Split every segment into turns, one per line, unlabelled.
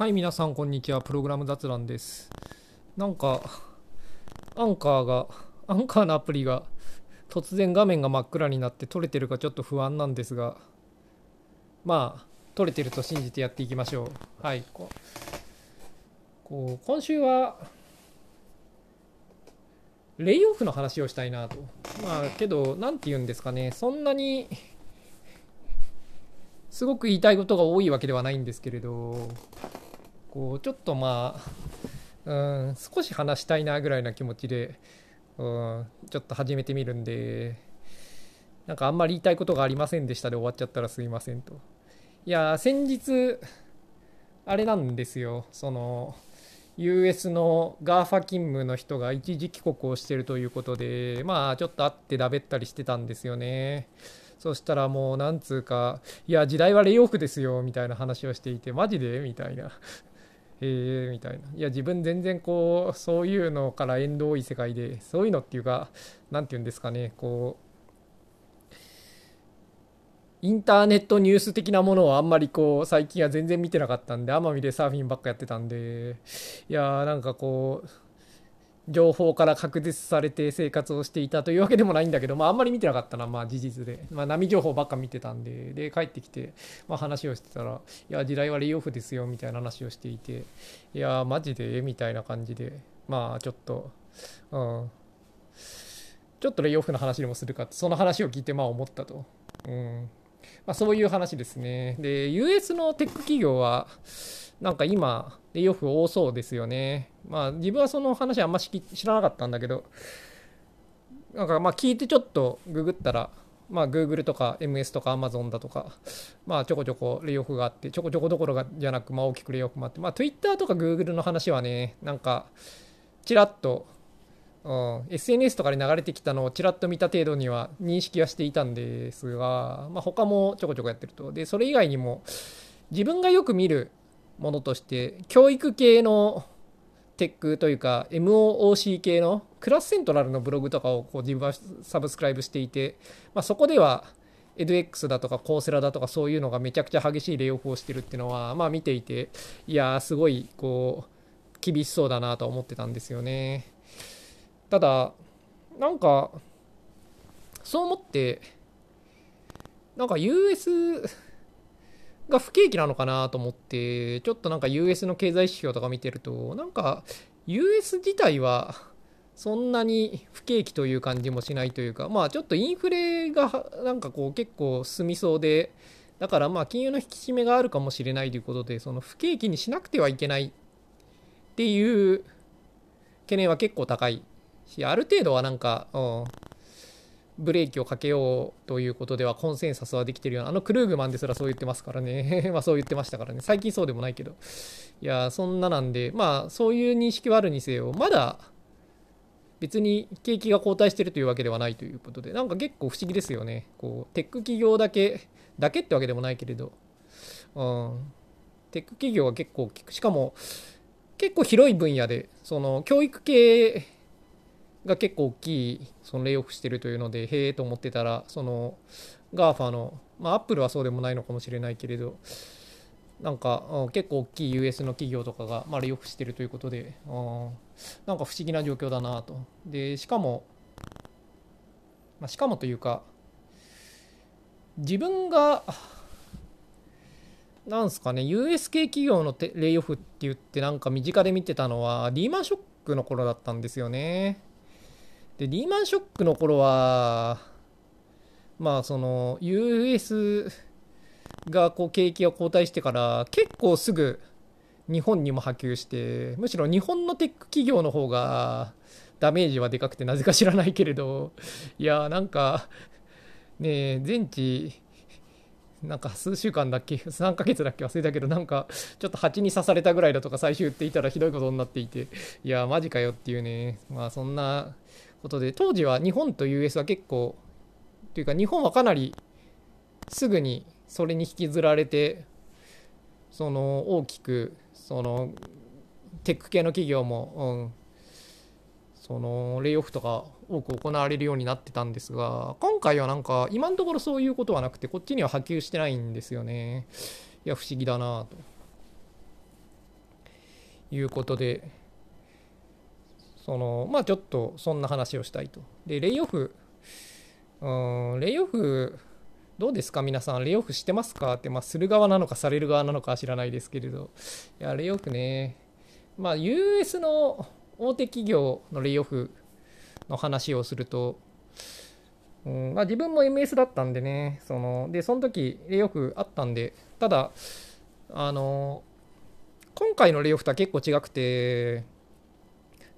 はい、皆さん、こんにちは。プログラム雑談です。なんか、アンカーが、アンカーのアプリが、突然画面が真っ暗になって撮れてるかちょっと不安なんですが、まあ、撮れてると信じてやっていきましょう。はい。こう今週は、レイオフの話をしたいなと。まあ、けど、なんて言うんですかね、そんなに、すごく言いたいことが多いわけではないんですけれど、こうちょっとまあ、うん、少し話したいなぐらいな気持ちで、うん、ちょっと始めてみるんで、なんかあんまり言いたいことがありませんでしたで終わっちゃったらすいませんと。いや、先日、あれなんですよ、その、US の GAFA 勤務の人が一時帰国をしてるということで、まあちょっと会ってだべったりしてたんですよね。そしたらもうなんつうか、いや、時代はレイオフですよ、みたいな話をしていて、マジで？みたいな。へえみたいな。いや、自分全然こう、そういうのから縁遠い世界で、そういうのっていうか、何て言うんですかね、こう、インターネットニュース的なものをあんまりこう、最近は全然見てなかったんで、奄美でサーフィンばっかやってたんで、いやーなんかこう、情報から隔絶されて生活をしていたというわけでもないんだけど、まあ、あんまり見てなかったな、まあ、事実で、まあ、波情報ばっか見てたんで、で、帰ってきて、まあ、話をしてたら、いや、時代はレイオフですよ、みたいな話をしていて、いや、マジで？みたいな感じで、まあ、ちょっと、うん、ちょっとレイオフの話でもするかその話を聞いて、まあ、思ったと。うんまあ、そういう話ですね。で、US のテック企業は、なんか今、レイオフ多そうですよね。まあ自分はその話あんまし知らなかったんだけど、なんかまあ聞いてちょっとググったら、まあ Google とか MS とか Amazon だとか、まあちょこちょこレイオフがあって、ちょこちょこどころがじゃなく、まあ大きくレイオフもあって、まあ Twitter とか Google の話はね、なんか、ちらっと、うん、SNS とかで流れてきたのをちらっと見た程度には認識はしていたんですが、まあ他もちょこちょこやってると。で、それ以外にも、自分がよく見るものとして教育系のテックというか MOOC 系のクラスセントラルのブログとかをこう自分はサブスクライブしていて、まあ、そこでは edX だとかコーセラだとかそういうのがめちゃくちゃ激しいレイオフをしてるっていうのはまあ見ていていやーすごいこう厳しそうだなと思ってたんですよね。ただなんかそう思ってなんか US が不景気なのかなと思ってちょっとなんか US の経済指標とか見てるとなんか US 自体はそんなに不景気という感じもしないというかまあちょっとインフレがなんかこう結構進みそうでだからまあ金融の引き締めがあるかもしれないということでその不景気にしなくてはいけないっていう懸念は結構高いしある程度はなんか、うん、ブレーキをかけようということではコンセンサスはできてるような、あのクルーグマンですらそう言ってますからね。まあそう言ってましたからね。最近そうでもないけど。いや、そんななんで、まあそういう認識はあるにせよ、まだ別に景気が後退してるというわけではないということで、なんか結構不思議ですよね。こう、テック企業だけ、だけってわけでもないけれど、うん、テック企業は結構大きく、しかも結構広い分野で、その教育系、が結構大きいそのレイオフしてるというのでへえと思ってたらその GAFA のまあアップルはそうでもないのかもしれないけれどなんか、結構大きい US の企業とかが、まあ、レイオフしてるということで、なんか不思議な状況だなと。でしかも、まあ、しかもというか自分がなんすかね US 系企業のレイオフって言ってなんか身近で見てたのはリーマンショックの頃だったんですよね。でリーマンショックの頃はまあその US がこう景気が後退してから結構すぐ日本にも波及してむしろ日本のテック企業の方がダメージはでかくてなぜか知らないけれどいやなんかねえ全治なんか数週間だっけ3ヶ月だっけ忘れたけどなんかちょっと蜂に刺されたぐらいだとか最終言っていたらひどいことになっていていやマジかよっていうね。まあそんなことで当時は日本と US は結構というか日本はかなりすぐにそれに引きずられてその大きくそのテック系の企業も、うん、そのレイオフとか多く行われるようになってたんですが今回はなんか今のところそういうことはなくてこっちには波及してないんですよね。いや不思議だなと。いうことでそのまあちょっとそんな話をしたいと。でレイオフうんレイオフどうですか？皆さんレイオフしてますか？ってまあする側なのかされる側なのかは知らないですけれど。いやレイオフね。まあ US の大手企業のレイオフの話をするとうんまあ、自分も MS だったんでね、そのでその時レイオフあったんで、ただ、あの今回のレイオフとは結構違くて、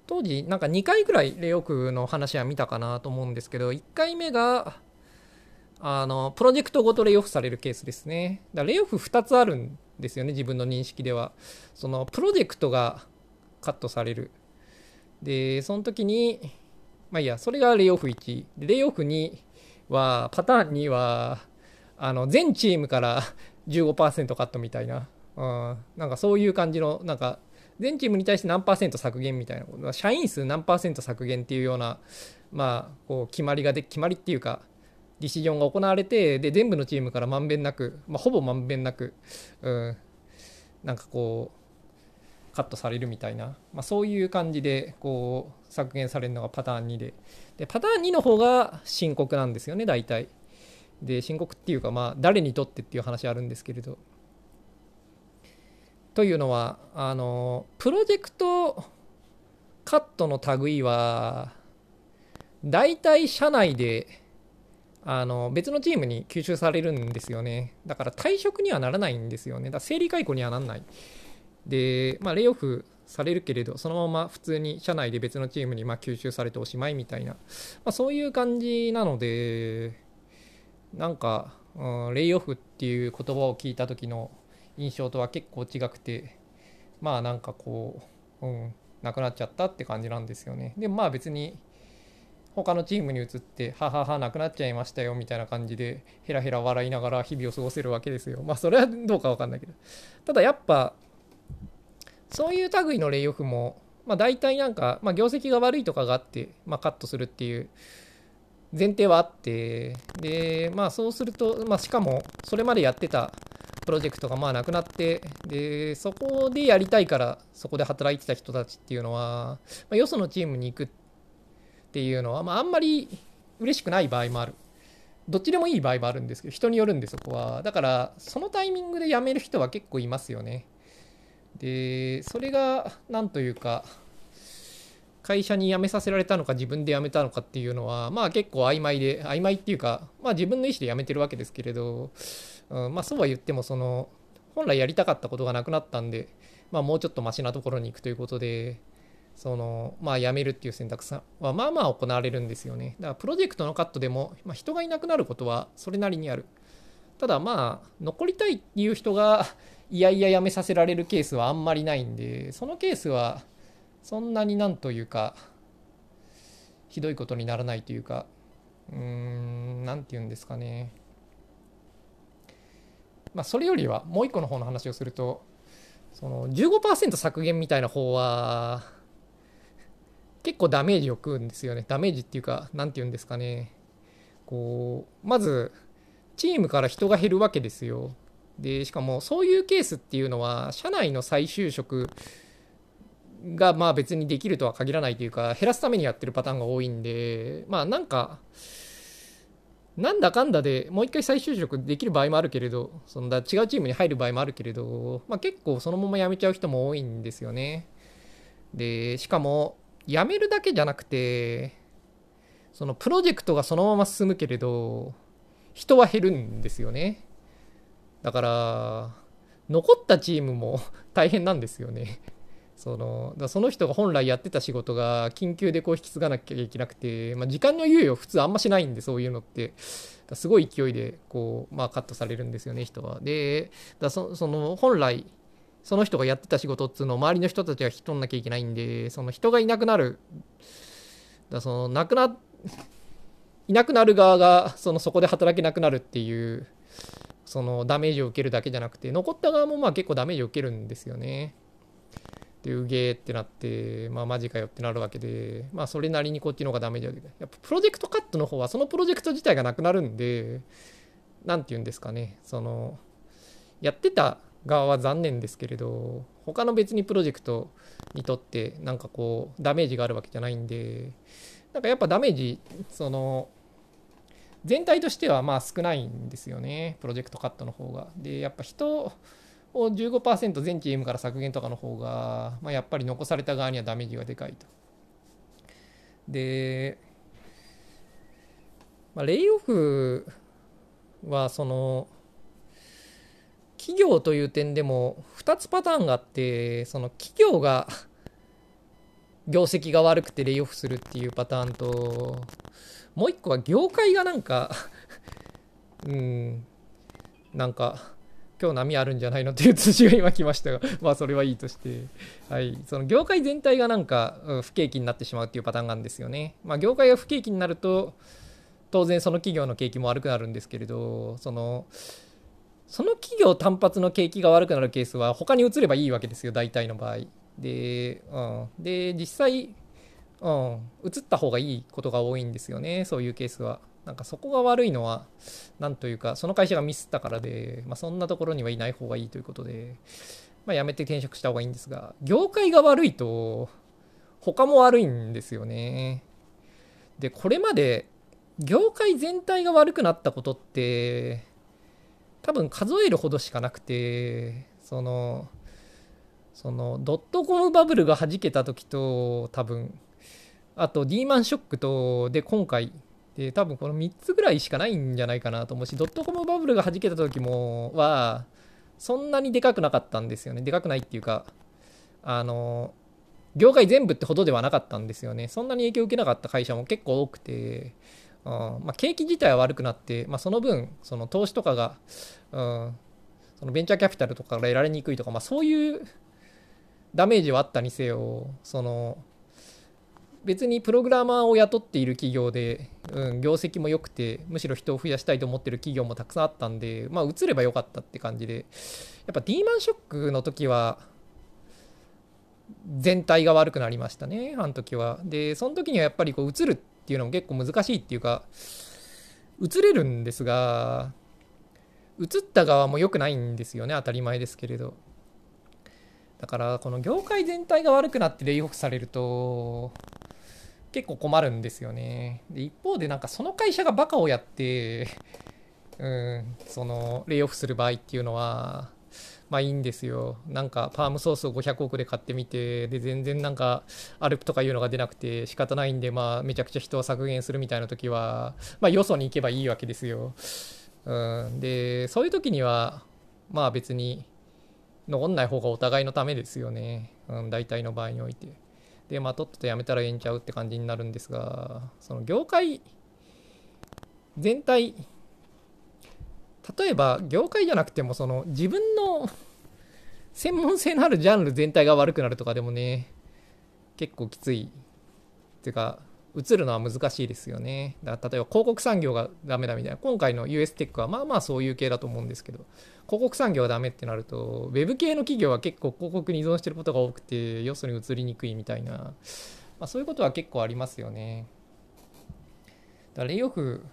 当時、なんか2回ぐらいレイオフの話は見たかなと思うんですけど、1回目が、あのプロジェクトごとレイオフされるケースですね。だレイオフ2つあるんですよね、自分の認識では。そのプロジェクトがカットされる。で、その時に、まあいいや、それがレイオフ1。レイオフ2は、パターン2は、あの、全チームから15%カットみたいな、うん、なんかそういう感じの、なんか、全チームに対して何パーセント削減みたいなこと、社員数何パーセント削減っていうような、まあ、こう、決まりがで、決まりっていうか、ディシジョンが行われて、で、全部のチームからまんべんなく、まあ、ほぼまんべんなく、うん、なんかこう、カットされるみたいな、まあ、そういう感じでこう削減されるのがパターン2で。でパターン2の方が深刻なんですよね大体。で深刻っていうかまあ誰にとってっていう話あるんですけれど。というのはあのプロジェクトカットの類は大体社内であの別のチームに吸収されるんですよね。だから退職にはならないんですよね。だから整理解雇にはならない。で、まあ、レイオフされるけれど、そのまま普通に社内で別のチームにま吸収されておしまいみたいな、まあ、そういう感じなので、なんか、うん、レイオフっていう言葉を聞いた時の印象とは結構違くて、まあなんかこう、うん、なくなっちゃったって感じなんですよね。でもまあ別に、他のチームに移って、ははは、なくなっちゃいましたよ、みたいな感じで、ヘラヘラ笑いながら日々を過ごせるわけですよ。まあ、それはどうかわかんないけど。ただやっぱ、そういう類のレイオフも、まあ、大体なんか、まあ、業績が悪いとかがあって、まあ、カットするっていう前提はあってで、まあ、そうすると、まあ、しかもそれまでやってたプロジェクトがまあなくなってでそこでやりたいからそこで働いてた人たちっていうのは、まあ、よそのチームに行くっていうのは、まあ、あんまり嬉しくない場合もある。どっちでもいい場合もあるんですけど人によるんでそこは。だからそのタイミングで辞める人は結構いますよね。でそれが何というか会社に辞めさせられたのか自分で辞めたのかっていうのはまあ結構曖昧で曖昧っていうかまあ自分の意思で辞めてるわけですけれど、うん、まあそうは言ってもその本来やりたかったことがなくなったんでまあもうちょっとマシなところに行くということでそのまあ辞めるっていう選択肢はまあまあ行われるんですよね。だからプロジェクトのカットでも、まあ、人がいなくなることはそれなりにある。ただまあ残りたいっていう人がいやいややめさせられるケースはあんまりないんでそのケースはそんなになんというかひどいことにならないというかうーん何て言うんですかね。まあそれよりはもう一個の方の話をするとその15%削減みたいな方は結構ダメージを食うんですよね。ダメージっていうか何て言うんですかね。こうまずチームから人が減るわけですよ。でしかもそういうケースっていうのは社内の再就職がまあ別にできるとは限らないというか減らすためにやってるパターンが多いんでまあなんかなんだかんだでもう一回再就職できる場合もあるけれどそんな違うチームに入る場合もあるけれど、まあ、結構そのまま辞めちゃう人も多いんですよねでしかも辞めるだけじゃなくてそのプロジェクトがそのまま進むけれど人は減るんですよねだから残ったチームも大変なんですよね。そのだその人が本来やってた仕事が緊急でこう引き継がなきゃいけなくて、まあ、時間の猶予普通あんましないんでそういうのってすごい勢いでこう、まあ、カットされるんですよね人は。でだそその本来その人がやってた仕事っつうのを周りの人たちが引き取んなきゃいけないんでその人がいなくなるだそのなくないなくなる側がそのそこで働けなくなるっていうそのダメージを受けるだけじゃなくて残った側もまあ結構ダメージを受けるんですよね。でうげーってなってまあマジかよってなるわけでまあそれなりにこっちの方がダメージを受けてやっぱプロジェクトカットの方はそのプロジェクト自体がなくなるんで何て言うんですかね。そのやってた側は残念ですけれど他の別にプロジェクトにとってなんかこうダメージがあるわけじゃないんでなんかやっぱダメージその全体としてはまあ少ないんですよね。プロジェクトカットの方が。でやっぱ人を15%全チームから削減とかの方が、まあ、やっぱり残された側にはダメージがでかいと。で、まあ、レイオフはその企業という点でも2つパターンがあってその企業が 業績が悪くてレイオフするっていうパターンともう一個は業界がなんか うんなんか今日波あるんじゃないのっていう通知が今来ましたが まあそれはいいとして。はい。その業界全体がなんか不景気になってしまうっていうパターンがあるんですよね。まあ業界が不景気になると当然その企業の景気も悪くなるんですけれどそのその企業単発の景気が悪くなるケースは他に移ればいいわけですよ大体の場合。で,、うん、で実際、うん、移った方がいいことが多いんですよねそういうケースは。なんかそこが悪いのは何というかその会社がミスったからで、まあ、そんなところにはいない方がいいということで、まあ、やめて転職した方がいいんですが業界が悪いと他も悪いんですよね。でこれまで業界全体が悪くなったことって多分数えるほどしかなくてそのそのドットコムバブルが弾けた時と多分あとリーマンショックとで今回で多分この3つぐらいしかないんじゃないかなと思うしドットコムバブルが弾けた時もはそんなにでかくなかったんですよね。でかくないっていうかあの業界全部ってほどではなかったんですよね。そんなに影響を受けなかった会社も結構多くてうんまあ、景気自体は悪くなって、まあ、その分その投資とかが、うん、そのベンチャーキャピタルとかから得られにくいとか、まあ、そういうダメージはあったにせよその別にプログラマーを雇っている企業で、うん、業績も良くてむしろ人を増やしたいと思ってる企業もたくさんあったんでまあ移ればよかったって感じで。やっぱディーマンショックの時は全体が悪くなりましたねあの時は。でその時にはやっぱりこう移るっていうのも結構難しいっていうか映れるんですが映った側も良くないんですよね当たり前ですけれど。だからこの業界全体が悪くなってレイオフされると結構困るんですよねで一方でなんかその会社がバカをやって うんそのレイオフする場合っていうのはまあいいんですよ。なんかパームソースを500億で買ってみて、で、全然なんかアルプとかいうのが出なくて仕方ないんで、まあめちゃくちゃ人を削減するみたいな時は、まあよそに行けばいいわけですよ。うん、で、そういう時には、まあ別に残んない方がお互いのためですよね。うん、大体の場合において。で、まあとっととやめたらええんちゃうって感じになるんですが、その業界全体例えば業界じゃなくてもその自分の専門性のあるジャンル全体が悪くなるとかでもね結構きついっていうか映るのは難しいですよね。だ例えば広告産業がダメだみたいな。今回の US テックはまあまあそういう系だと思うんですけど。広告産業がダメってなると Web 系の企業は結構広告に依存してることが多くてよそに移りにくいみたいな、まあ、そういうことは結構ありますよね。だからレイオフ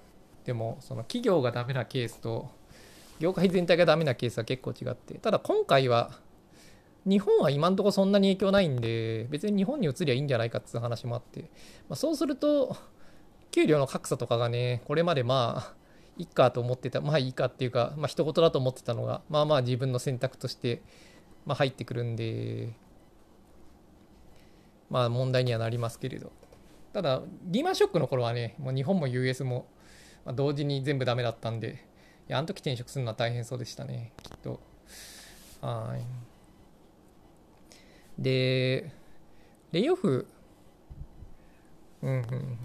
でもその企業がダメなケースと業界全体がダメなケースは結構違って。ただ今回は日本は今んとこそんなに影響ないんで別に日本に移りゃいいんじゃないかっていう話もあって、まあ、そうすると給料の格差とかがねこれまでまあいいかと思ってたまあいいかっていうかまあ一言だと思ってたのがまあまあ自分の選択としてまあ入ってくるんでまあ問題にはなりますけれど。ただリーマンショックの頃はねもう日本も US もまあ同時に全部ダメだったんでやあの時転職するのは大変そうでしたねきっと。はい。でレイオフうんうん。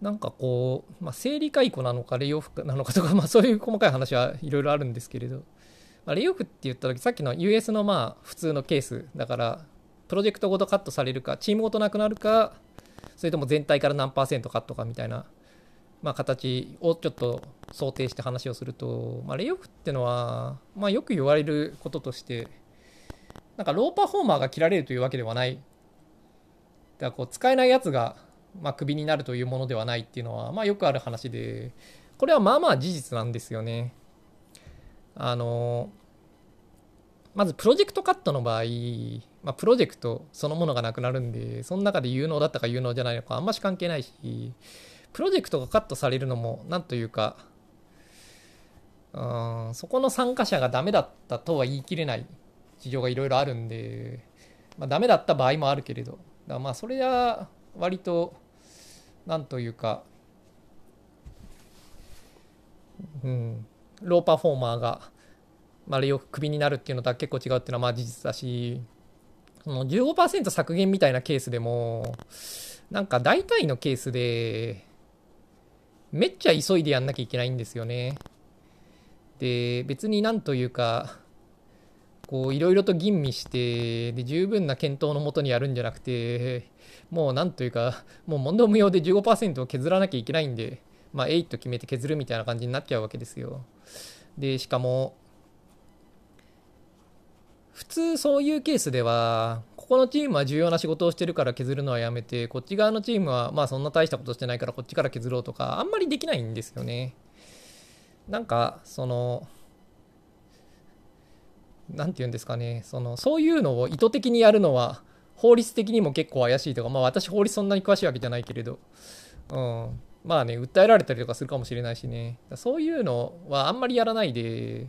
なんかこう、まあ、生理解雇なのかレイオフなのかとか、まあ、そういう細かい話はいろいろあるんですけれど、まあ、レイオフって言った時さっきの US のまあ普通のケースだからプロジェクトごとカットされるかチームごとなくなるかそれとも全体から何パーセントカットかみたいなまあ、形をちょっと想定して話をすると、まあ、レイオフってのは、まあ、よく言われることとしてなんかローパフォーマーが切られるというわけではない。だからこう使えないやつが、まあ、クビになるというものではないっていうのは、まあ、よくある話でこれはまあまあ事実なんですよね。あのまずプロジェクトカットの場合、まあ、プロジェクトそのものがなくなるんで、その中で有能だったか有能じゃないのかあんまし関係ないし、プロジェクトがカットされるのも、なんというか、うんそこの参加者がダメだったとは言い切れない。事情がいろいろあるんで、まあ、ダメだった場合もあるけれど、だまあそれは割と、なんというか、うん、ローパフォーマーが、まあ、レイオフクビになるっていうのとは結構違うっていうのはまあ事実だし、その15%削減みたいなケースでも、なんか大体のケースで、めっちゃ急いでやんなきゃいけないんですよね。で、別になんというか、こういろいろと吟味してで十分な検討のもとにやるんじゃなくてもうなんというかもう問答無用で15%を削らなきゃいけないんでまあ8決めて削るみたいな感じになっちゃうわけですよ。でしかも普通そういうケースではここのチームは重要な仕事をしてるから削るのはやめてこっち側のチームはまあそんな大したことしてないからこっちから削ろうとかあんまりできないんですよね。なんかその何て言うんですかね。そのそういうのを意図的にやるのは法律的にも結構怪しいとかまあ私法律そんなに詳しいわけじゃないけれど、うん、まあね訴えられたりとかするかもしれないしね。そういうのはあんまりやらないで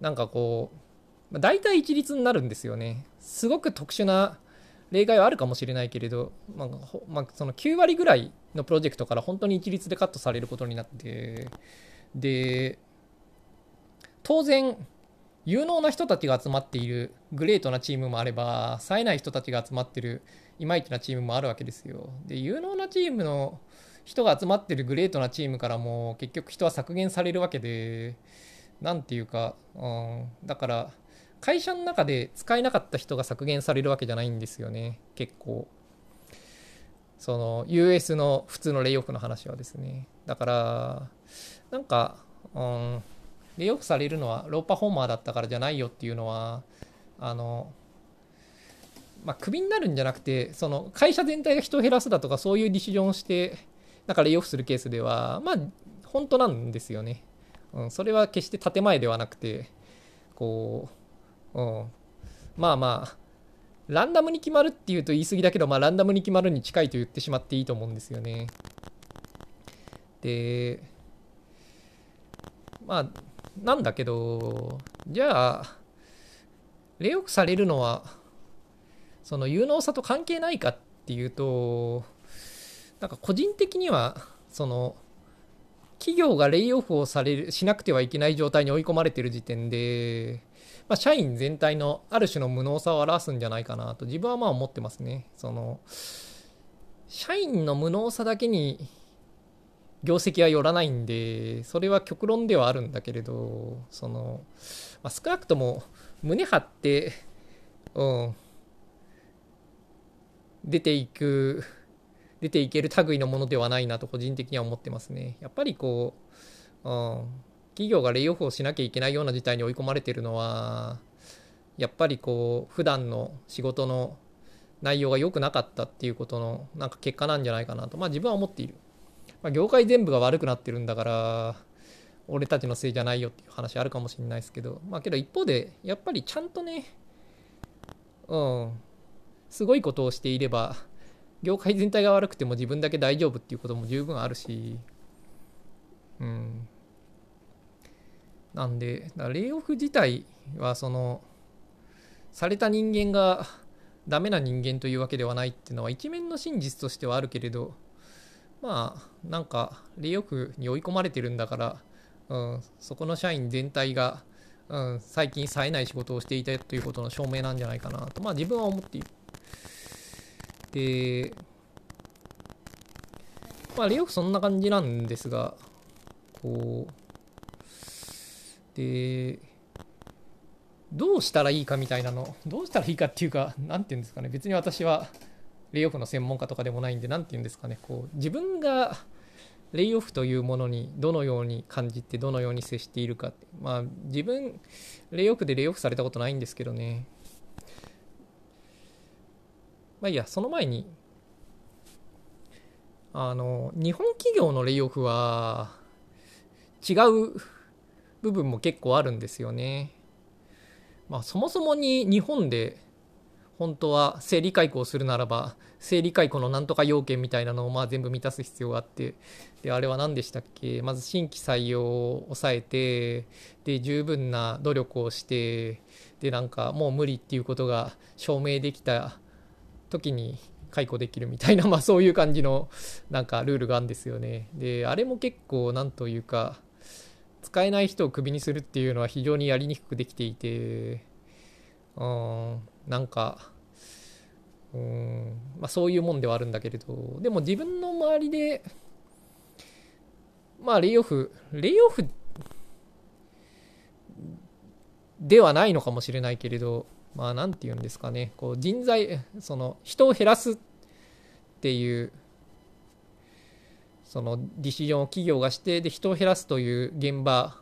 なんかこう大体一律になるんですよね。すごく特殊な例外はあるかもしれないけれど、まあ、まあ、その9割ぐらいのプロジェクトから本当に一律でカットされることになってで当然有能な人たちが集まっているグレートなチームもあれば冴えない人たちが集まってるいまいちなチームもあるわけですよ。で有能なチームの人が集まってるグレートなチームからも結局人は削減されるわけで何ていうか、うん、だから会社の中で使えなかった人が削減されるわけじゃないんですよね結構。その US の普通のレイオフの話はですね。だからなんか、うん、でよくされるのはローパフォーマーだったからじゃないよっていうのはあのまあクビになるんじゃなくてその会社全体が人を減らすだとかそういうディシジョンをしてなんかレイオフするケースではまあ本当なんですよね、うん、それは決して建前ではなくてこう、うん、まあまあランダムに決まるっていうと言い過ぎだけど、まあ、ランダムに決まるに近いと言ってしまっていいと思うんですよね。で、まあ、なんだけど、じゃあ、レイオフされるのは、その有能さと関係ないかっていうと、なんか個人的には、その、企業がレイオフをされる、しなくてはいけない状態に追い込まれてる時点で、まあ、社員全体のある種の無能さを表すんじゃないかなと自分はまあ思ってますね。その、社員の無能さだけに業績は寄らないんで、それは極論ではあるんだけれど、その、まあ、少なくとも胸張って、うん、出ていく、出ていける類のものではないなと個人的には思ってますね。やっぱりこう、うん、企業がレイオフをしなきゃいけないような事態に追い込まれてるのは、やっぱりこう、普段の仕事の内容が良くなかったっていうことのなんか結果なんじゃないかなと、まあ自分は思っている。まあ、業界全部が悪くなってるんだから俺たちのせいじゃないよっていう話あるかもしれないですけどまあけど一方でやっぱりちゃんとねうんすごいことをしていれば業界全体が悪くても自分だけ大丈夫っていうことも十分あるしうん。なんでレイオフ自体はそのされた人間がダメな人間というわけではないっていうのは一面の真実としてはあるけれどまあなんか利欲に追い込まれてるんだから、うん、そこの社員全体が、うん、最近冴えない仕事をしていたということの証明なんじゃないかなとまあ自分は思っている。でまあ利欲そんな感じなんですがこうでどうしたらいいかみたいなのどうしたらいいかっていうか何て言うんですかね別に私はレイオフの専門家とかでもないんで何て言うんですかね。こう自分がレイオフというものにどのように感じてどのように接しているか。まあ自分レイオフでレイオフされたことないんですけどね。まあいいやその前にあの日本企業のレイオフは違う部分も結構あるんですよね。まあ、そもそもに日本で本当は生理解雇をするならば生理解雇のなんとか要件みたいなのをまあ全部満たす必要があってであれは何でしたっけ？まず新規採用を抑えてで十分な努力をしてでなんかもう無理っていうことが証明できた時に解雇できるみたいな、まあ、そういう感じのなんかルールがあるんですよね。であれも結構なんというか使えない人をクビにするっていうのは非常にやりにくくできていてうんなんかうん。まあそういうもんではあるんだけれどでも自分の周りでまあレイオフレイオフではないのかもしれないけれどまあ何て言うんですかね。こう人材その人を減らすっていうそのディシジョンを企業がしてで人を減らすという現場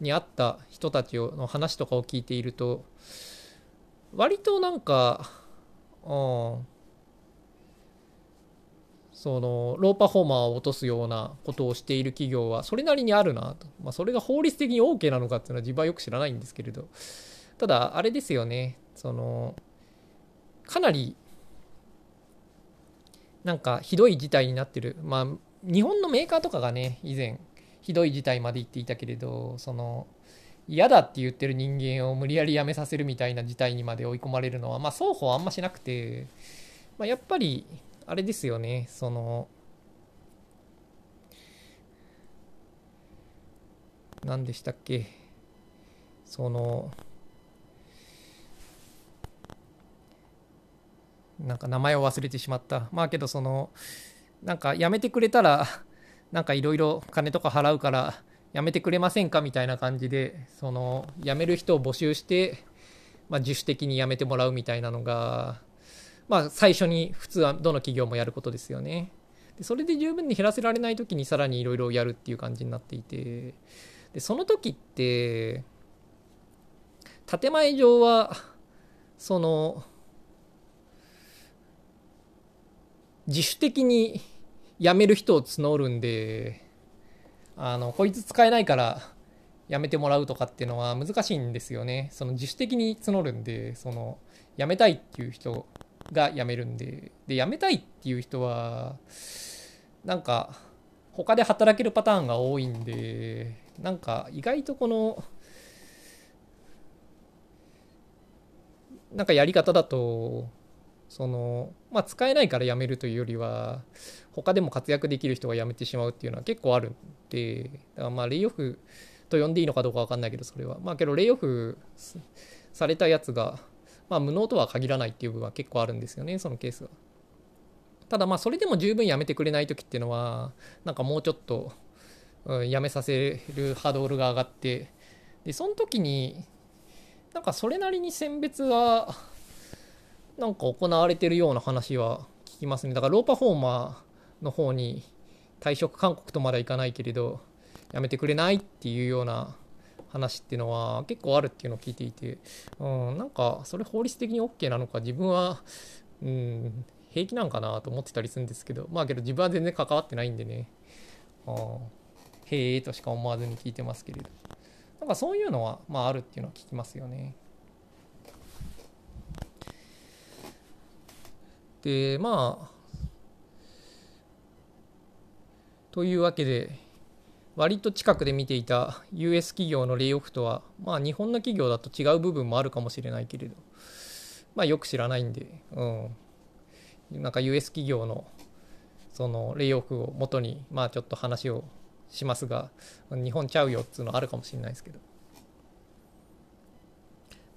にあった人たちの話とかを聞いていると割となんかうん。そのローパフォーマーを落とすようなことをしている企業はそれなりにあるなと、まあ、それが法律的に OK なのかっていうのは自分はよく知らないんですけれど。ただあれですよね。そのかなりなんかひどい事態になってる。まあ日本のメーカーとかがね以前ひどい事態まで言っていたけれどその嫌だって言ってる人間を無理やり辞めさせるみたいな事態にまで追い込まれるのは、まあ、双方あんましなくて、まあ、やっぱりあれですよねその何でしたっけそのなんか名前を忘れてしまった。まあけどそのなんかやめてくれたらなんかいろいろ金とか払うからやめてくれませんか？みたいな感じでその辞める人を募集して、まあ、自主的に辞めてもらうみたいなのが、まあ、最初に普通はどの企業もやることですよね。でそれで十分に減らせられない時にさらにいろいろやるっていう感じになっていてでその時って建前上はその自主的に辞める人を募るんであのこいつ使えないからやめてもらうとかっていうのは難しいんですよね。その自主的に募るんでその辞めたいっていう人が辞めるんで。で辞めたいっていう人はなんか他で働けるパターンが多いんでなんか意外とこのなんかやり方だとそのまあ使えないから辞めるというよりは他でも活躍できる人が辞めてしまうっていうのは結構あるんでだからまあレイオフと呼んでいいのかどうか分かんないけどそれは。まあけどレイオフされたやつがまあ無能とは限らないっていう部分は結構あるんですよねそのケースは。ただまあそれでも十分辞めてくれない時っていうのはなんかもうちょっと、うん、辞めさせるハードルが上がって。でその時になんかそれなりに選別はなんか行われてるような話は聞きますね。だからローパフォーマーの方に退職勧告とまではいかないけれどやめてくれないっていうような話っていうのは結構あるっていうのを聞いていて、うん、なんかそれ法律的に OK なのか自分は、うん、平気なんかなと思ってたりするんですけど。まあけど自分は全然関わってないんでね、あへえとしか思わずに聞いてますけれど。なんかそういうのはまああるっていうのは聞きますよね。でまあというわけで割と近くで見ていた US 企業のレイオフとはまあ日本の企業だと違う部分もあるかもしれないけれどまあよく知らないんでうん。なんか US 企業のそのレイオフをもとにまあちょっと話をしますが日本ちゃうよっつうのあるかもしれないですけど。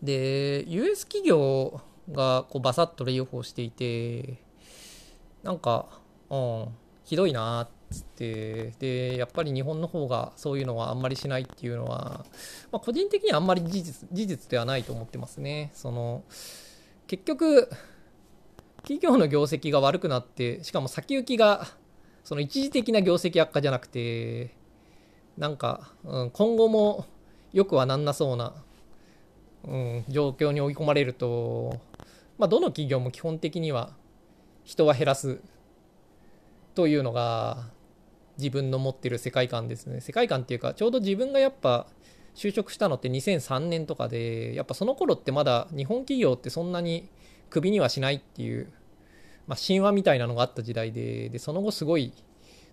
で US 企業がこうバサッとレイオフをしていてなんか、うん、ひどいなっつってでやっぱり日本の方がそういうのはあんまりしないっていうのは、まあ、個人的にはあんまり事実事実ではないと思ってますね。その結局企業の業績が悪くなってしかも先行きがその一時的な業績悪化じゃなくてなんか、うん、今後もよくはなんなそうな、うん、状況に追い込まれるとまあ、どの企業も基本的には人は減らすというのが自分の持ってる世界観ですね。世界観っていうかちょうど自分がやっぱ就職したのって2003年とかでやっぱその頃ってまだ日本企業ってそんなにクビにはしないっていう、まあ、神話みたいなのがあった時代ででその後すごい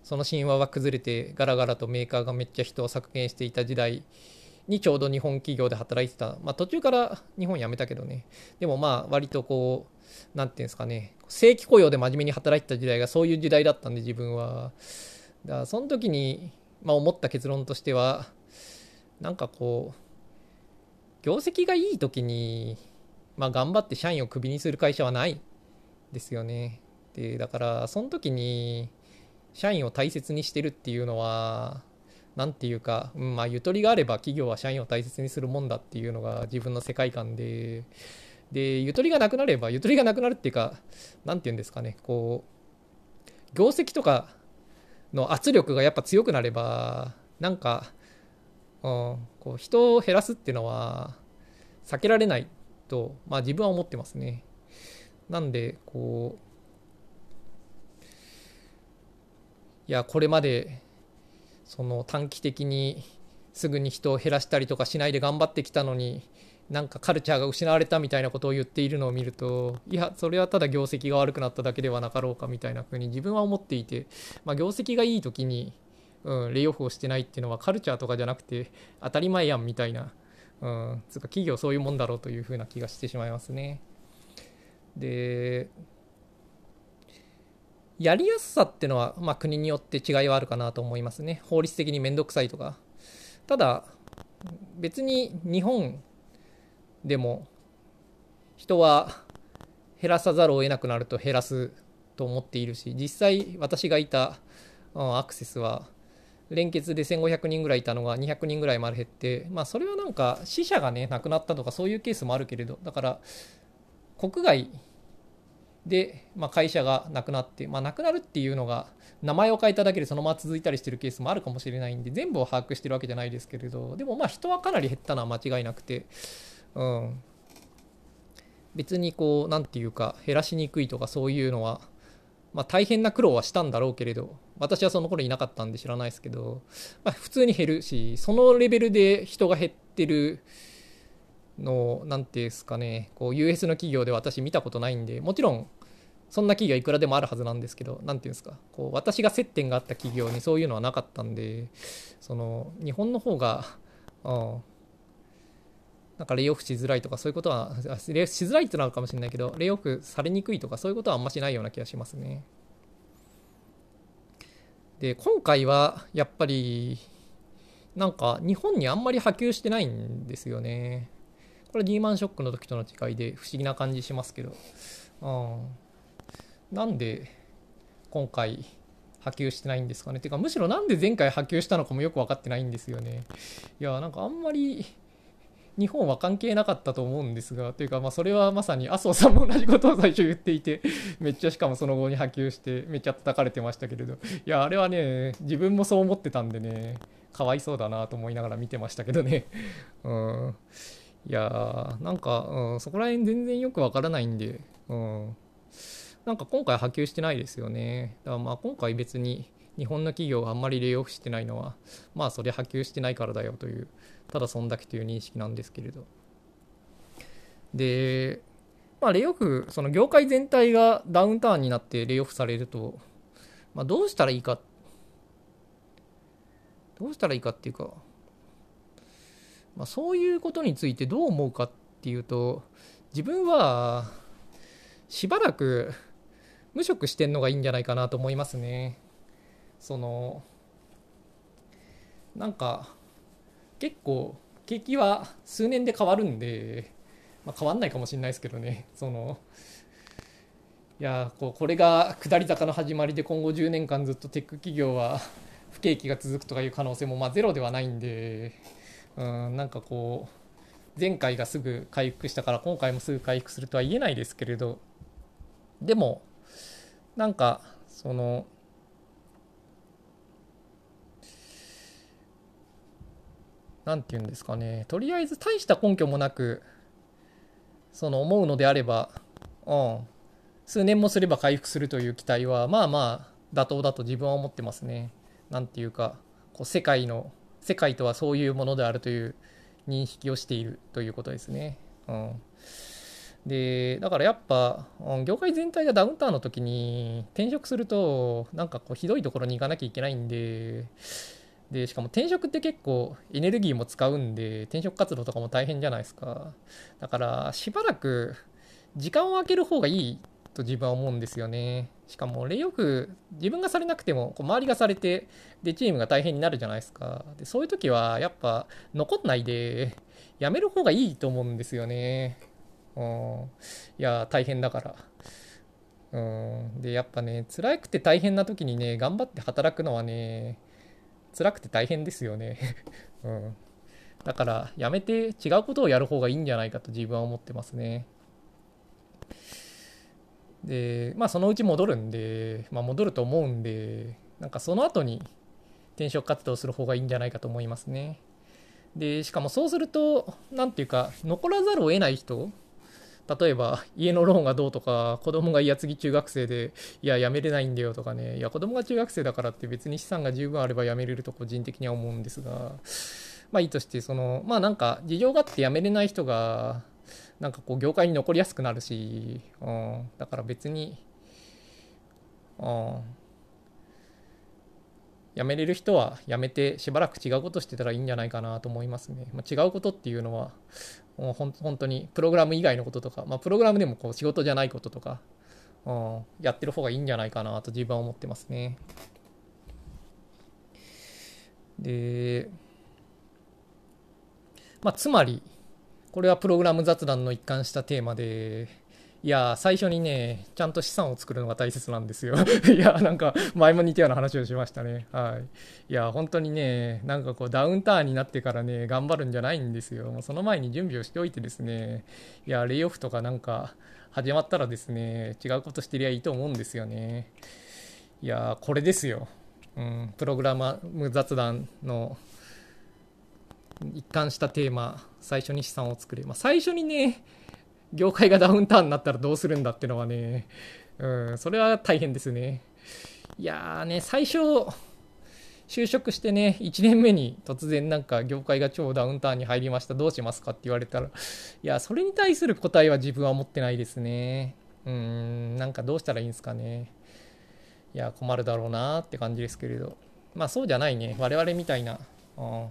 その神話は崩れてガラガラとメーカーがめっちゃ人を削減していた時代にちょうど日本企業で働いてた、まあ、途中から日本辞めたけどね。でもまあ割とこう何て言うんですかね。正規雇用で真面目に働いてた時代がそういう時代だったんで自分は。だからその時に、まあ、思った結論としてはなんかこう業績がいい時に、まあ、頑張って社員をクビにする会社はない。ですよね。でだからその時に社員を大切にしてるっていうのは何て言うか、うん、まあゆとりがあれば企業は社員を大切にするもんだっていうのが自分の世界観ででゆとりがなくなればゆとりがなくなるっていうか何て言うんですかねこう業績とかの圧力がやっぱ強くなればなんか、うん、こう人を減らすっていうのは避けられないと、まあ、自分は思ってますね。なんでこういやこれまでその短期的にすぐに人を減らしたりとかしないで頑張ってきたのになんかカルチャーが失われたみたいなことを言っているのを見るといやそれはただ業績が悪くなっただけではなかろうかみたいな風に自分は思っていて、まあ、業績がいい時に、うん、レイオフをしてないっていうのはカルチャーとかじゃなくて当たり前やんみたいな、うん、つうか企業そういうもんだろうという風な気がしてしまいますね。でやりやすさっていうのは、まあ、国によって違いはあるかなと思いますね。法律的に面倒くさいとか。ただ別に日本でも人は減らさざるを得なくなると減らすと思っているし実際私がいた、アクセスは連結で1500人ぐらいいたのが200人ぐらいまで減ってまあそれはなんか死者がね亡くなったとかそういうケースもあるけれどだから国外で、まあ、会社がなくなって、まあ、なくなるっていうのが名前を変えただけでそのまま続いたりしてるケースもあるかもしれないんで全部を把握してるわけじゃないですけれどでもまあ人はかなり減ったのは間違いなくてうん、別にこう何て言うか減らしにくいとかそういうのは、まあ、大変な苦労はしたんだろうけれど私はその頃いなかったんで知らないですけど、まあ、普通に減るしそのレベルで人が減ってるの何て言うんですかねこう US の企業で私見たことないんでもちろんそんな企業いくらでもあるはずなんですけど何て言うんですかこう私が接点があった企業にそういうのはなかったんでその日本の方が、うん、なんかレイオフしづらいとかそういうことは、レイオフしづらいってのはあるかもしれないけど、レイオフされにくいとかそういうことはあんましないような気がしますね。で、今回はやっぱり、なんか日本にあんまり波及してないんですよね。これリーマンショックの時との違いで不思議な感じしますけど。うん。なんで今回波及してないんですかね。てかむしろなんで前回波及したのかもよく分かってないんですよね。いや、なんかあんまり日本は関係なかったと思うんですが、というか、まあ、それはまさに麻生さんも同じことを最初言っていて、めっちゃしかもその後に波及して、めっちゃ叩かれてましたけれど、いや、あれはね、自分もそう思ってたんでね、かわいそうだなと思いながら見てましたけどね。うん。いやー、なんか、うん、そこら辺全然よくわからないんで、うん。なんか今回波及してないですよね。だからまあ今回別に日本の企業があんまりレイオフしてないのは、まあそれ波及してないからだよというただそんだけという認識なんですけれどでまあレイオフその業界全体がダウンターンになってレイオフされると、まあ、どうしたらいいかどうしたらいいかっていうか、まあ、そういうことについてどう思うかっていうと自分はしばらく無職してんのがいいんじゃないかなと思いますね。そのなんか結構景気は数年で変わるんで、まあ、変わんないかもしれないですけどね。そのいやこうこれが下り坂の始まりで今後10年間ずっとテック企業は不景気が続くとかいう可能性もまあゼロではないんでうんなんかこう前回がすぐ回復したから今回もすぐ回復するとは言えないですけれどでもなんかその何て言うんですかねとりあえず大した根拠もなくその思うのであれば、うん、数年もすれば回復するという期待はまあまあ妥当だと自分は思ってますね。なんていうかこう世界の世界とはそういうものであるという認識をしているということですね。うん、でだからやっぱうん業界全体がダウンタウンの時に転職するとなんかこうひどいところに行かなきゃいけないんででしかも転職って結構エネルギーも使うんで転職活動とかも大変じゃないですか。だからしばらく時間を空ける方がいいと自分は思うんですよね。しかもレイオフ自分がされなくてもこう周りがされてでチームが大変になるじゃないですか。でそういう時はやっぱ残んないでやめる方がいいと思うんですよね。うん。いや大変だから。うん。でやっぱね辛くて大変な時にね頑張って働くのはね辛くて大変ですよね。うん。だからやめて違うことをやる方がいいんじゃないかと自分は思ってますね。でまあそのうち戻るんで、まあ、戻ると思うんでなんかその後に転職活動する方がいいんじゃないかと思いますね。でしかもそうすると何ていうか残らざるを得ない人例えば家のローンがどうとか子供がいや次中学生でいや辞めれないんだよとかねいや子供が中学生だからって別に資産が十分あれば辞めれると個人的には思うんですがまあいいとしてそのまあなんか事情があって辞めれない人がなんかこう業界に残りやすくなるし、うん、だから別に、うん、辞めれる人は辞めてしばらく違うことしてたらいいんじゃないかなと思いますね。まあ、違うことっていうのは、もうほん本当にプログラム以外のこととか、まあ、プログラムでもこう仕事じゃないこととか、うん、やってる方がいいんじゃないかなと自分は思ってますね。で、まあ、つまり、これはプログラム雑談の一貫したテーマで、いや、最初にね、ちゃんと資産を作るのが大切なんですよ。いや、なんか、前も似たような話をしましたね。はい。いや、本当にね、なんかこう、ダウンターンになってからね、頑張るんじゃないんですよ。もうその前に準備をしておいてですね、いや、レイオフとかなんか、始まったらですね、違うことしてりゃいいと思うんですよね。いや、これですよ。うん、プログラム雑談の一貫したテーマ、最初に資産を作れ。まあ、最初にね、業界がダウンタウンになったらどうするんだってのはね、うん、それは大変ですね。いやーね、最初、就職してね、1年目に突然なんか業界が超ダウンタウンに入りました、どうしますかって言われたら、いや、それに対する答えは自分は持ってないですね。うん、なんかどうしたらいいんですかね。いや、困るだろうなって感じですけれど。まあそうじゃないね。我々みたいな、うん、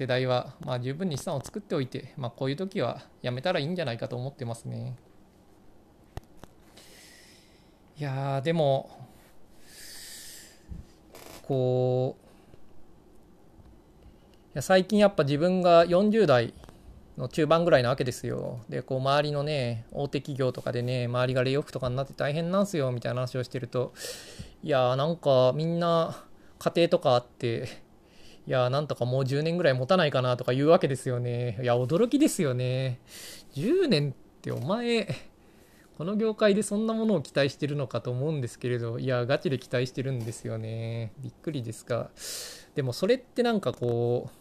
世代は、まあ、十分に資産を作っておいて、まあ、こういう時はやめたらいいんじゃないかと思ってますね。いやでもこういや最近やっぱ自分が40代の中盤ぐらいなわけですよ。で、こう周りのね、大手企業とかでね、周りがレイオフとかになって大変なんすよみたいな話をしてると、いやーなんかみんな家庭とかあって、いや、なんとかもう10年ぐらい持たないかなとか言うわけですよね。いや、驚きですよね。10年ってお前、この業界でそんなものを期待してるのかと思うんですけれど、いや、ガチで期待してるんですよね。びっくりですが。でもそれってなんかこう、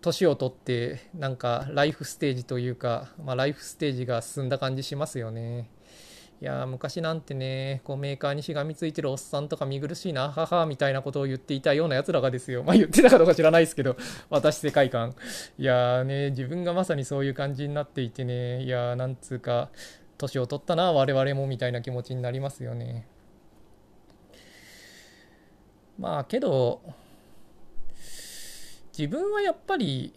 年を取ってなんかライフステージというか、まあ、ライフステージが進んだ感じしますよね。いや昔なんてね、こうメーカーにしがみついてるおっさんとか見苦しいな、母みたいなことを言っていたような奴らがですよ。まあ言ってたかどうか知らないですけど、私世界観。いやーね、自分がまさにそういう感じになっていてね、いやーなんつうか、年を取ったな、我々もみたいな気持ちになりますよね。まあけど、自分はやっぱり、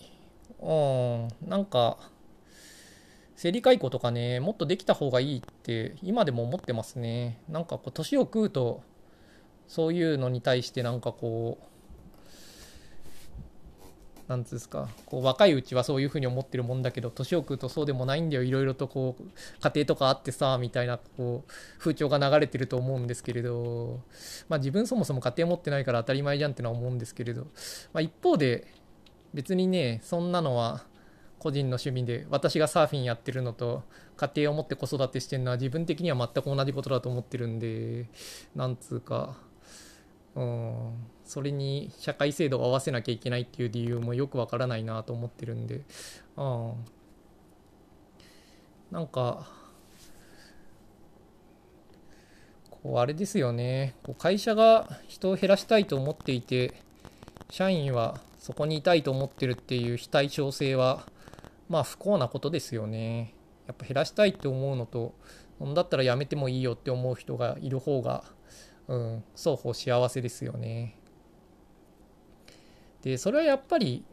うん、なんか、生理解雇とかね、もっとできた方がいいって今でも思ってますね。なんかこう、年を食うと、そういうのに対してなんかこう、なんつうんですか、こう若いうちはそういうふうに思ってるもんだけど、年を食うとそうでもないんだよ、いろいろとこう、家庭とかあってさ、みたいな、こう、風潮が流れてると思うんですけれど、まあ自分そもそも家庭持ってないから当たり前じゃんってのは思うんですけれど、まあ一方で、別にね、そんなのは、個人の趣味で私がサーフィンやってるのと家庭を持って子育てしてるのは自分的には全く同じことだと思ってるんでなんつうかうんそれに社会制度を合わせなきゃいけないっていう理由もよくわからないなと思ってるんでうん。なんかこうあれですよね。こう会社が人を減らしたいと思っていて社員はそこにいたいと思ってるっていう非対称性はまあ不幸なことですよねやっぱ減らしたいって思うのとんだったらやめてもいいよって思う人がいる方が、うん、双方幸せですよねでそれはやっぱり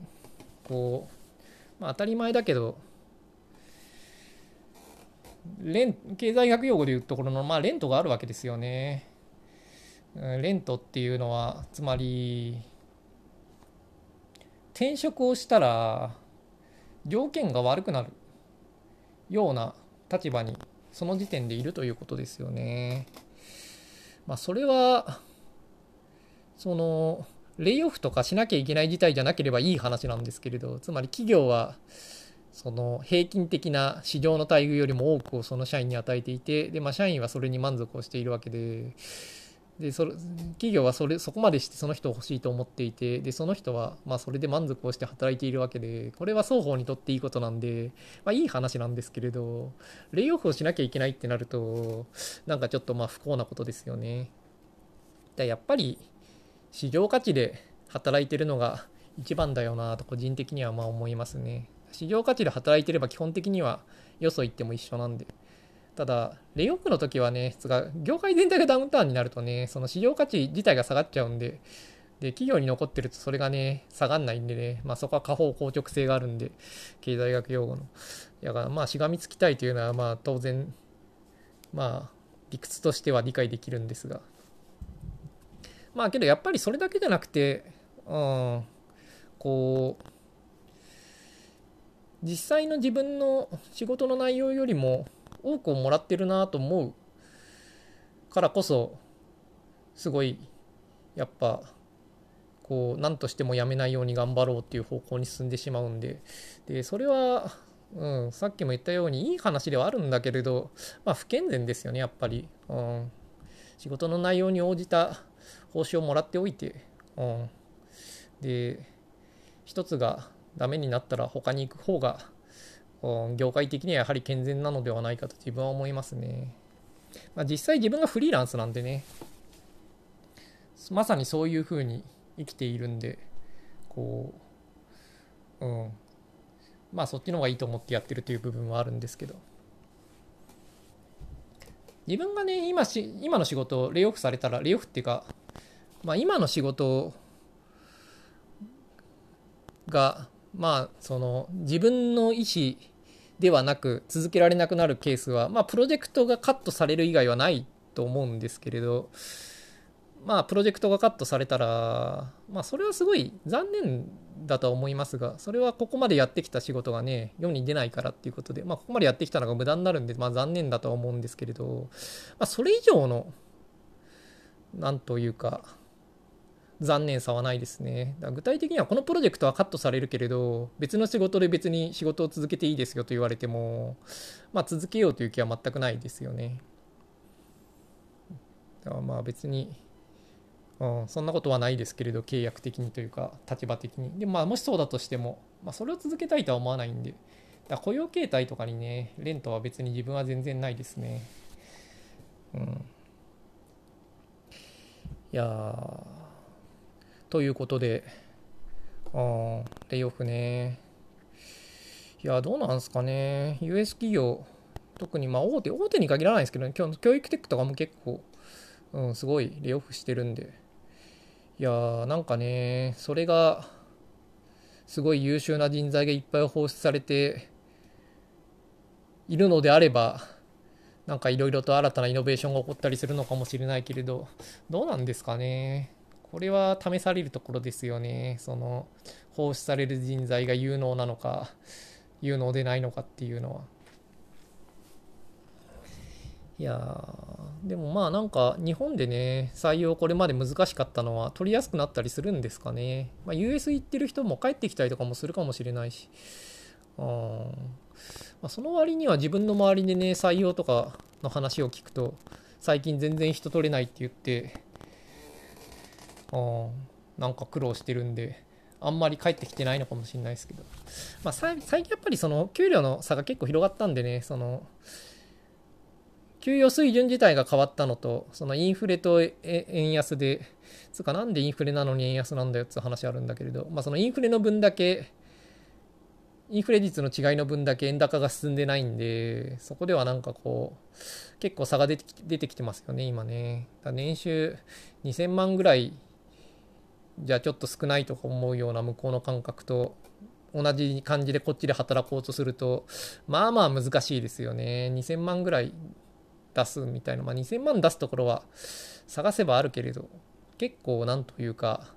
こう、まあ、当たり前だけどレ経済学用語でいうところの、まあ、レントがあるわけですよね。レントっていうのはつまり転職をしたら条件が悪くなるような立場にその時点でいるということですよね。まあ、それはそのレイオフとかしなきゃいけない事態じゃなければいい話なんですけれどつまり企業はその平均的な市場の待遇よりも多くをその社員に与えていてで、まあ、社員はそれに満足をしているわけででそれ企業はそれそこまでしてその人を欲しいと思っていてでその人はまあそれで満足をして働いているわけでこれは双方にとっていいことなんで、まあ、いい話なんですけれどレイオフをしなきゃいけないってなるとなんかちょっとまあ不幸なことですよね。だやっぱり市場価値で働いてるのが一番だよなと個人的にはまあ思いますね。市場価値で働いてれば基本的にはよそ行っても一緒なんで。ただ、レイオフの時はね、業界全体がダウンタウンになるとね、その市場価値自体が下がっちゃうんで、で、企業に残ってるとそれがね、下がんないんでね、まあそこは下方硬直性があるんで、経済学用語の。だからまあしがみつきたいというのはまあ当然、まあ理屈としては理解できるんですが。まあけどやっぱりそれだけじゃなくて、うん、こう、実際の自分の仕事の内容よりも多くをもらってるなと思うからこそすごいやっぱこう何としてもやめないように頑張ろうっていう方向に進んでしまうんで。でそれは、うん、さっきも言ったようにいい話ではあるんだけれど、まあ、不健全ですよねやっぱり、うん、仕事の内容に応じた報酬をもらっておいて、うん、で一つがダメになったら他に行く方が業界的にはやはり健全なのではないかと自分は思いますね。まあ、実際自分がフリーランスなんでね、まさにそういうふうに生きているんで、こう、うん。まあそっちの方がいいと思ってやってるという部分はあるんですけど。自分がね、今し、今の仕事をレイオフされたら、レイオフっていうか、まあ今の仕事が、まあその自分の意思ではなく続けられなくなるケースは、まあ、プロジェクトがカットされる以外はないと思うんですけれど、まあ、プロジェクトがカットされたら、まあ、それはすごい残念だとは思いますが、それはここまでやってきた仕事がね、世に出ないからっていうことで、まあ、ここまでやってきたのが無駄になるんで、まあ、残念だとは思うんですけれど、まあ、それ以上の、なんというか、残念さはないですね。具体的にはこのプロジェクトはカットされるけれど、別の仕事で別に仕事を続けていいですよと言われても、まあ続けようという気は全くないですよね。だからまあ別に、うん、そんなことはないですけれど、契約的にというか、立場的に。でまあもしそうだとしても、まあそれを続けたいとは思わないんで、だ雇用形態とかにね、レントは別に自分は全然ないですね。うん。いやー、ということで、あレイオフね。いや、どうなんすかね。US 企業、特にまあ大手、大手に限らないですけどね、今日教育テックとかも結構、うん、すごいレイオフしてるんで。いやー、なんかね、それが、すごい優秀な人材がいっぱい放出されているのであれば、なんかいろいろと新たなイノベーションが起こったりするのかもしれないけれど、どうなんですかね。これは試されるところですよね。その放出される人材が有能なのか、有能でないのかっていうのは。いやでもまあなんか日本でね、採用これまで難しかったのは取りやすくなったりするんですかね。まあ、US 行ってる人も帰ってきたりとかもするかもしれないし。うんまあ、その割には自分の周りでね、採用とかの話を聞くと、最近全然人取れないって言って、なんか苦労してるんで、あんまり帰ってきてないのかもしれないですけど、まあ、最近やっぱりその給料の差が結構広がったんでね、その、給与水準自体が変わったのと、そのインフレと円安で、つかなんでインフレなのに円安なんだよって話あるんだけれど、まあそのインフレの分だけ、インフレ率の違いの分だけ円高が進んでないんで、そこではなんかこう、結構差が出て出てきてますよね、今ね。年収2000万ぐらいじゃあちょっと少ないとか思うような向こうの感覚と同じ感じでこっちで働こうとするとまあまあ難しいですよね。2000万ぐらい出すみたいな。まあ2000万出すところは探せばあるけれど結構なんというか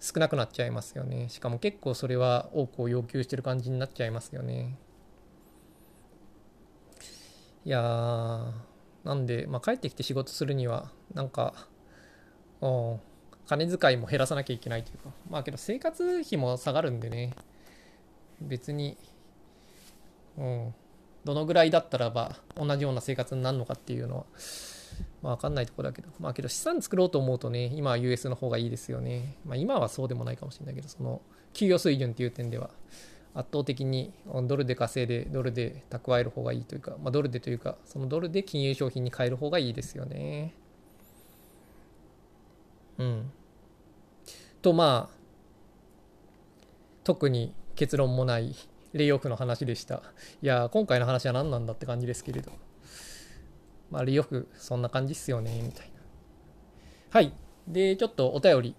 少なくなっちゃいますよね。しかも結構それは多くを要求してる感じになっちゃいますよね。いやーなんで、まあ、帰ってきて仕事するにはなんかうん金遣いも減らさなきゃいけないというか。まあけど生活費も下がるんでね。別にうん。どのぐらいだったらば同じような生活になるのかっていうのはまあ分かんないとこだけど。まあけど資産作ろうと思うとね今は US の方がいいですよね。まあ今はそうでもないかもしれないけどその給与水準っていう点では圧倒的にドルで稼いでドルで蓄える方がいいというか、まあ、ドルでというかそのドルで金融商品に変える方がいいですよね。うん。とまあ特に結論もないレイオフの話でした。いや今回の話は何なんだって感じですけれど。まあレイオフそんな感じっすよねみたいな。はい。で、ちょっとお便り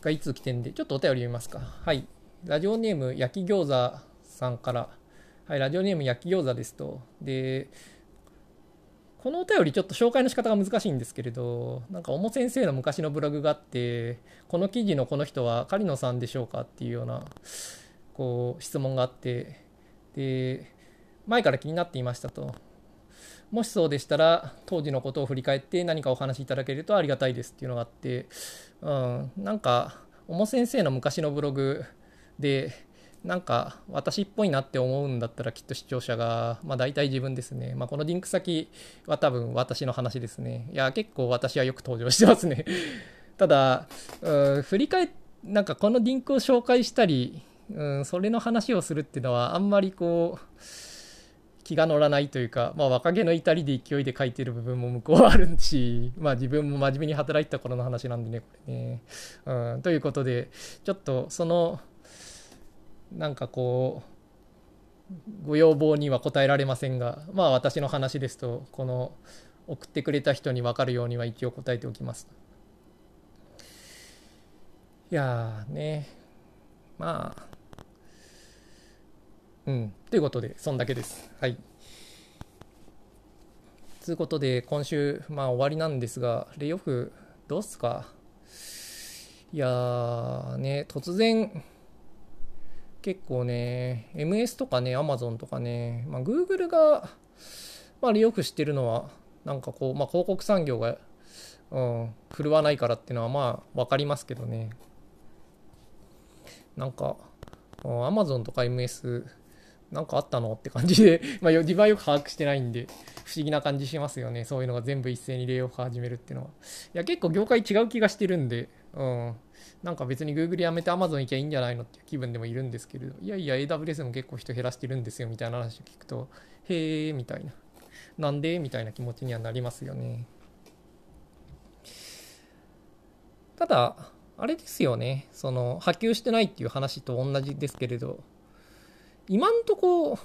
がいつ来てんで、ちょっとお便り読みますか。はい。ラジオネーム焼き餃子さんから、はい、ラジオネーム焼き餃子ですと。で、このお便りちょっと紹介の仕方が難しいんですけれど、なんか、おも先生の昔のブログがあって、この記事のこの人は狩野さんでしょうかっていうような、こう、質問があって、で、前から気になっていましたと。もしそうでしたら、当時のことを振り返って何かお話しいただけるとありがたいですっていうのがあって、うん、なんか、おも先生の昔のブログで、なんか私っぽいなって思うんだったらきっと視聴者が、まあ大体自分ですね。まあこのリンク先は多分私の話ですね。いや、結構私はよく登場してますね。ただ、うん、振り返っ、なんかこのリンクを紹介したり、うん、それの話をするっていうのはあんまりこう、気が乗らないというか、まあ若気の至りで勢いで書いてる部分も向こうはあるし、まあ自分も真面目に働いてた頃の話なんでね、これね。うん、ということで、ちょっとその、なんかこうご要望には答えられませんがまあ私の話ですとこの送ってくれた人に分かるようには一応答えておきます。いやね。まあ。うん。ということでそんだけです。はい。ということで今週まあ終わりなんですがレイオフどうっすか？いやね突然結構ね、MS とかね、Amazon とかね、まあ、Google が、まあ、よく知ってるのは、なんかこう、まあ、広告産業が、うん、振るわないからっていうのは、まあ、わかりますけどね。なんか、Amazon とか MS、なんかあったのって感じで、まあ、自分はよく把握してないんで、不思議な感じしますよね。そういうのが全部一斉にレイオフ始めるっていうのは。いや、結構業界違う気がしてるんで、うん。なんか別に Google やめて Amazon 行きゃいいんじゃないのっていう気分でもいるんですけれど、いやいや AWS も結構人減らしてるんですよみたいな話を聞くと、へえみたいな。なんでみたいな気持ちにはなりますよね。ただ、あれですよね。その、波及してないっていう話と同じですけれど、今んとこ、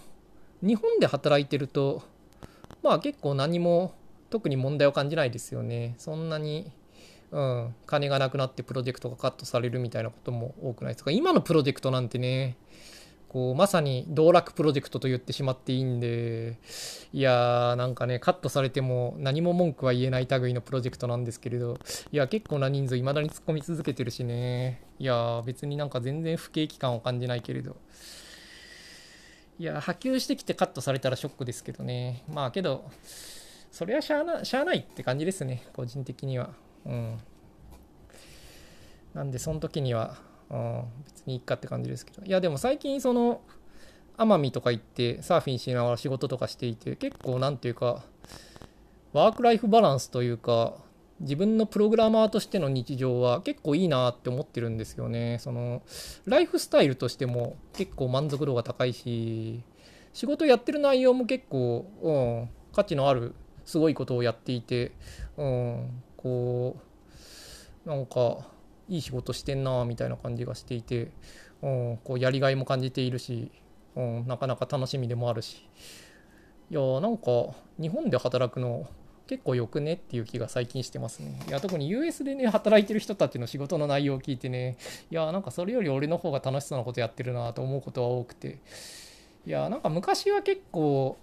日本で働いてると、まあ結構何も特に問題を感じないですよね。そんなにうん、金がなくなってプロジェクトがカットされるみたいなことも多くないですか今のプロジェクトなんてねこうまさに道楽プロジェクトと言ってしまっていいんでいやーなんかねカットされても何も文句は言えない類のプロジェクトなんですけれどいや結構な人数いまだに突っ込み続けてるしね。いや別になんか全然不景気感を感じないけれど。いや波及してきてカットされたらショックですけどね。まあけどそれはしゃあなしゃあないって感じですね個人的には。うん。なんで、その時には、うん、別にいいかって感じですけど。いや、でも最近、その、奄美とか行ってサーフィンしながら仕事とかしていて、結構なんていうか、ワークライフバランスというか、自分のプログラマーとしての日常は結構いいなって思ってるんですよね。その、ライフスタイルとしても結構満足度が高いし、仕事やってる内容も結構、うん、価値のあるすごいことをやっていて、うん、こうなんかいい仕事してんなみたいな感じがしていて、うん、こうやりがいも感じているし、うん、なかなか楽しみでもあるしいやなんか日本で働くの結構よくねっていう気が最近してますね。いや、特に US でね、働いてる人たちの仕事の内容を聞いてね、いや、なんかそれより俺の方が楽しそうなことやってるなと思うことは多くて、いや、なんか昔は結構、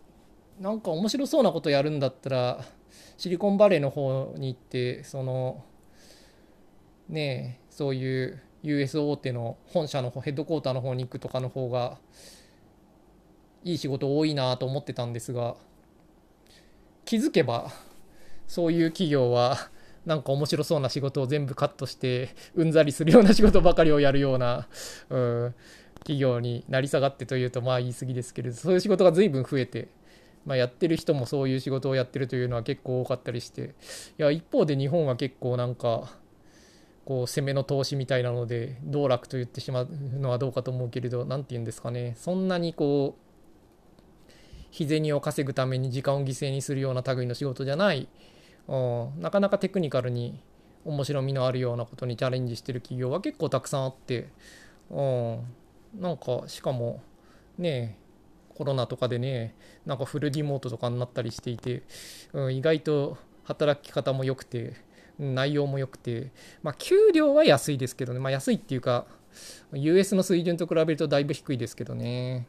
なんか面白そうなことやるんだったら、シリコンバレーの方に行って、その、ねえ、そういう US 大手の本社のヘッドクォーターの方に行くとかの方が、いい仕事多いなと思ってたんですが、気づけば、そういう企業はなんか面白そうな仕事を全部カットしてうんざりするような仕事ばかりをやるような、うん、企業になり下がってというとまあ言い過ぎですけれどそういう仕事が随分増えて、まあ、やってる人もそういう仕事をやってるというのは結構多かったりしていや一方で日本は結構なんかこう攻めの投資みたいなので道楽と言ってしまうのはどうかと思うけれど何て言うんですかね。そんなにこう日銭を稼ぐために時間を犠牲にするような類の仕事じゃないなかなかテクニカルに面白みのあるようなことにチャレンジしてる企業は結構たくさんあってなんかしかもねえコロナとかでねなんかフルリモートとかになったりしていて、うん、意外と働き方も良くて内容も良くてまあ給料は安いですけどねまあ安いっていうか US の水準と比べるとだいぶ低いですけどね。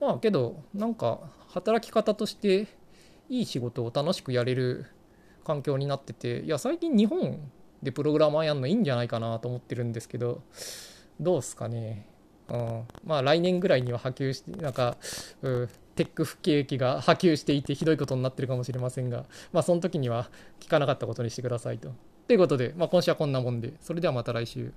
まあけどなんか働き方としていい仕事を楽しくやれる環境になってていや最近日本でプログラマーやるのいいんじゃないかなと思ってるんですけどどうすかね、うん、まあ来年ぐらいには波及してなんか、うん、テック不景気が波及していてひどいことになってるかもしれませんがまあその時には聞かなかったことにしてくださいと。ということで、まあ、今週はこんなもんでそれではまた来週。